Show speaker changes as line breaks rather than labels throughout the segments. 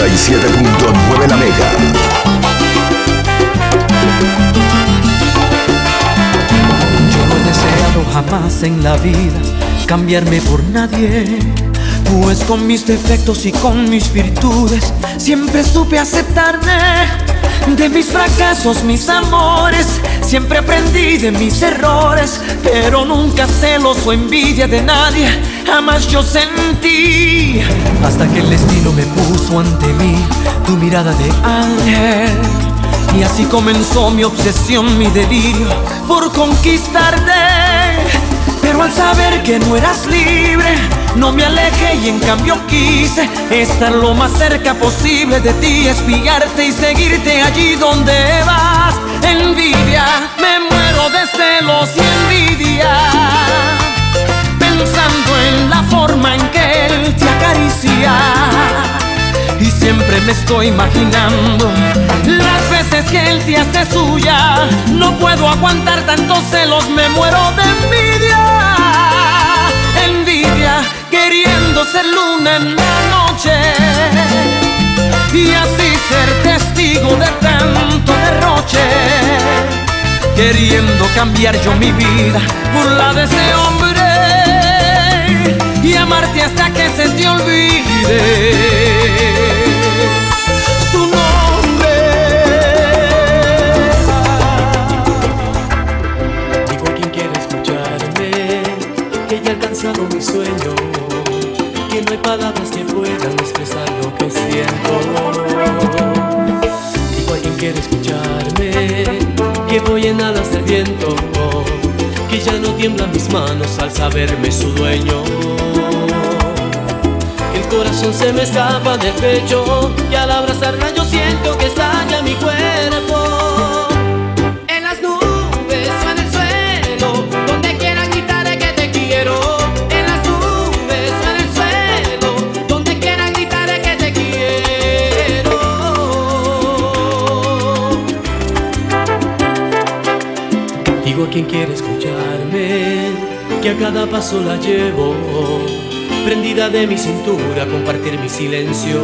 97.9 La Mega.
Yo no deseado jamás en la vida cambiarme por nadie. Pues con mis defectos y con mis virtudes siempre supe aceptarme. De mis fracasos, mis amores, siempre aprendí de mis errores, pero nunca celos o envidia de nadie, jamás yo sentí. Hasta que el destino me puso ante mí tu mirada de ángel. Y así comenzó mi obsesión, mi delirio por conquistarte. Pero al saber que no eras libre, no me alejé y en cambio quise estar lo más cerca posible de ti, espiarte y seguirte allí donde vas. Envidia, me me estoy imaginando las veces que él te hace suya. No puedo aguantar tantos celos, me muero de envidia. Envidia, queriendo ser luna en la noche. Y así ser testigo de tanto derroche. Queriendo cambiar yo mi vida por la de ese hombre. Y amarte hasta que se te olvide
mi sueño, que no hay palabras que puedan expresar lo que siento. Digo a quien quiere escucharme que voy en alas del viento, que ya no tiemblan mis manos al saberme su dueño. El corazón se me escapa del pecho y al abrazarla yo siento que estalla mi cuerpo. A cada paso la llevo, prendida de mi cintura, compartir mi silencio.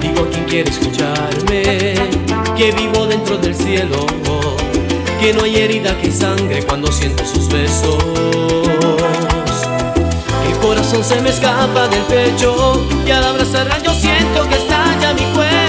Digo quien quiere escucharme, que vivo dentro del cielo, que no hay herida que sangre cuando siento sus besos. El corazón se me escapa del pecho y al abrazarla yo siento que estalla mi cuerpo.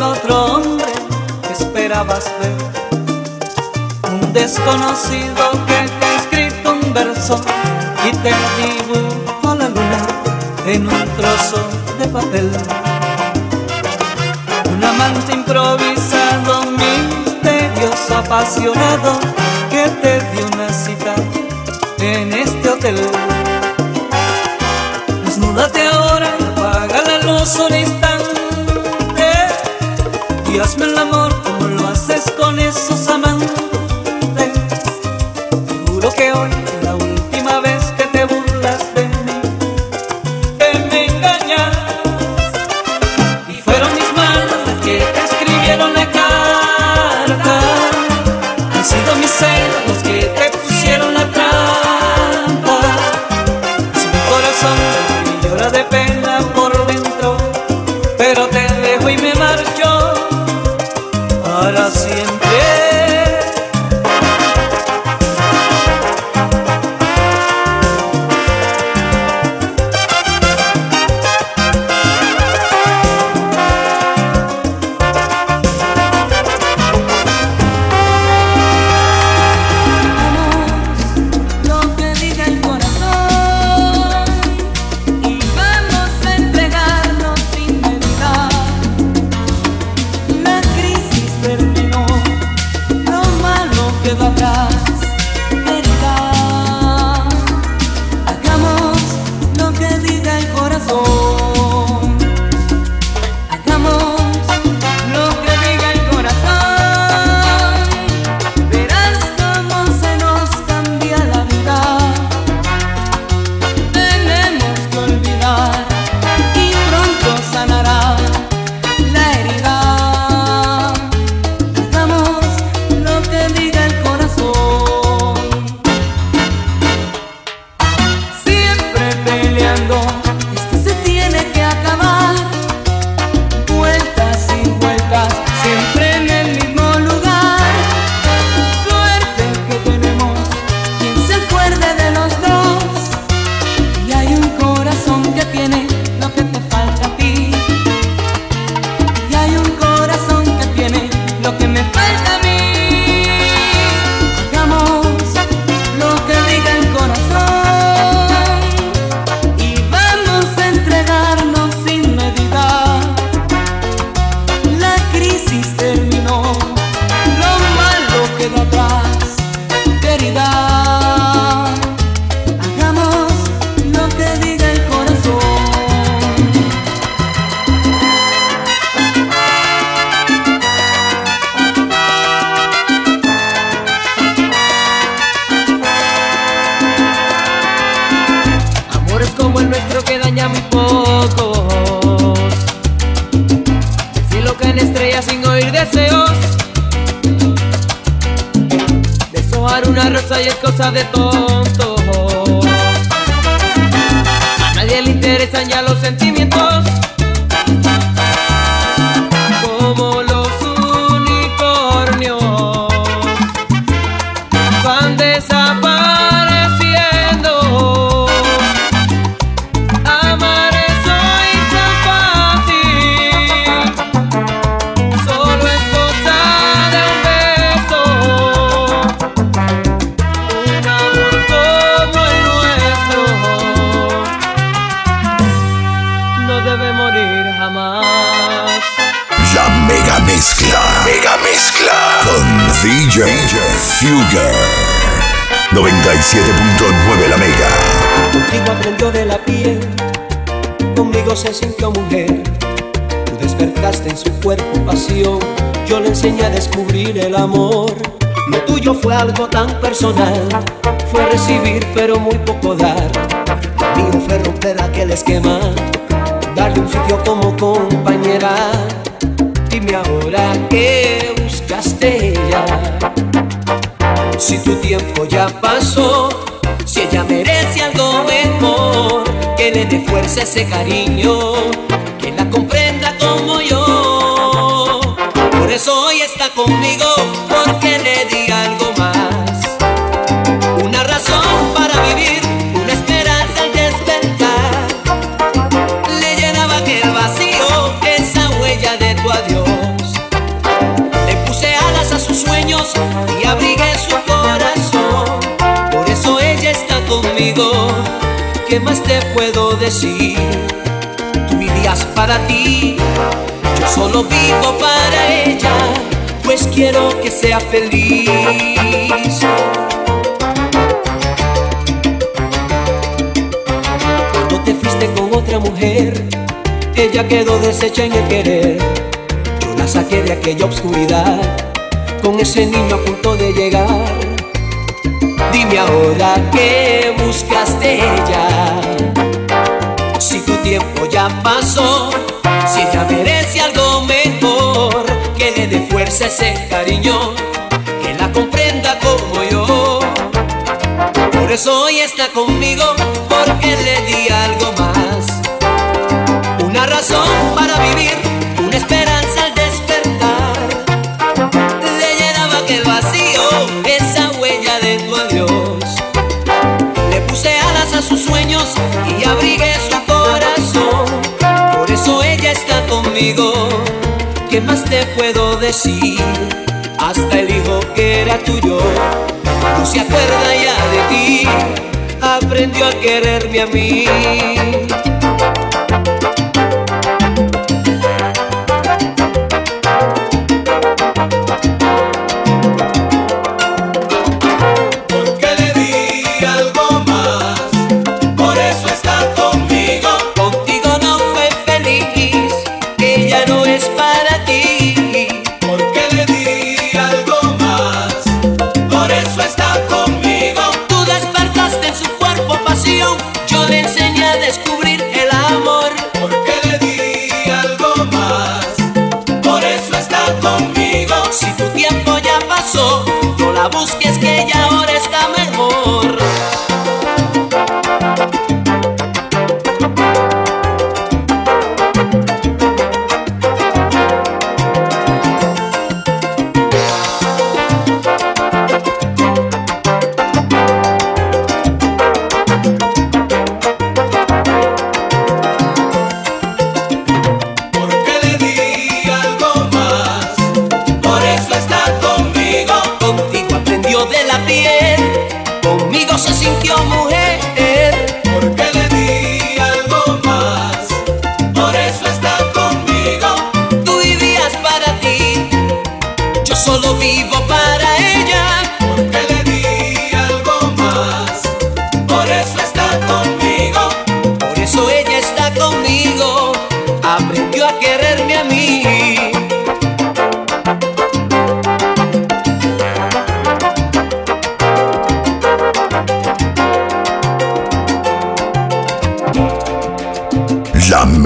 el
otro hombre que esperabas ver. Un desconocido que te ha escrito un verso y te dibujó la luna en un trozo de papel. Un amante improvisado, misterioso, apasionado, que te dio una cita
en este hotel. de
todo. DJ, DJ 97.9 la mega.
Contigo aprendió de la piel, conmigo se sintió mujer. Tú despertaste en su cuerpo pasión, yo le enseñé a descubrir el amor. Lo tuyo fue algo tan personal, fue recibir pero muy poco dar. Lo mío fue romper aquel esquema, darle un sitio como compañera. Dime ahora que si tu tiempo ya pasó, si ella merece algo mejor, que le dé fuerza ese cariño ¿qué más te puedo decir? Tú vivías para ti, yo solo vivo para ella, pues quiero que sea feliz.
Cuando te fuiste con otra mujer, ella quedó deshecha en el querer. Yo la saqué de aquella oscuridad, con ese niño a punto de llegar Dime ahora qué buscaste ella, si tu tiempo ya pasó, si ella merece algo mejor, que le dé fuerza ese cariño, que la comprenda como yo. Por eso hoy está conmigo, porque le más te puedo decir? Hasta el hijo que era tuyo no se acuerda ya de ti, aprendió a quererme a mí. Se sintió mujer.
Porque le di algo más, por eso está conmigo.
Tú vivías para ti, yo solo vivo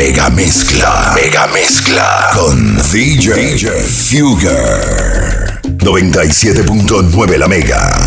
mega mezcla. Mega mezcla. Con DJ, DJ Fugger. 97.9 La Mega.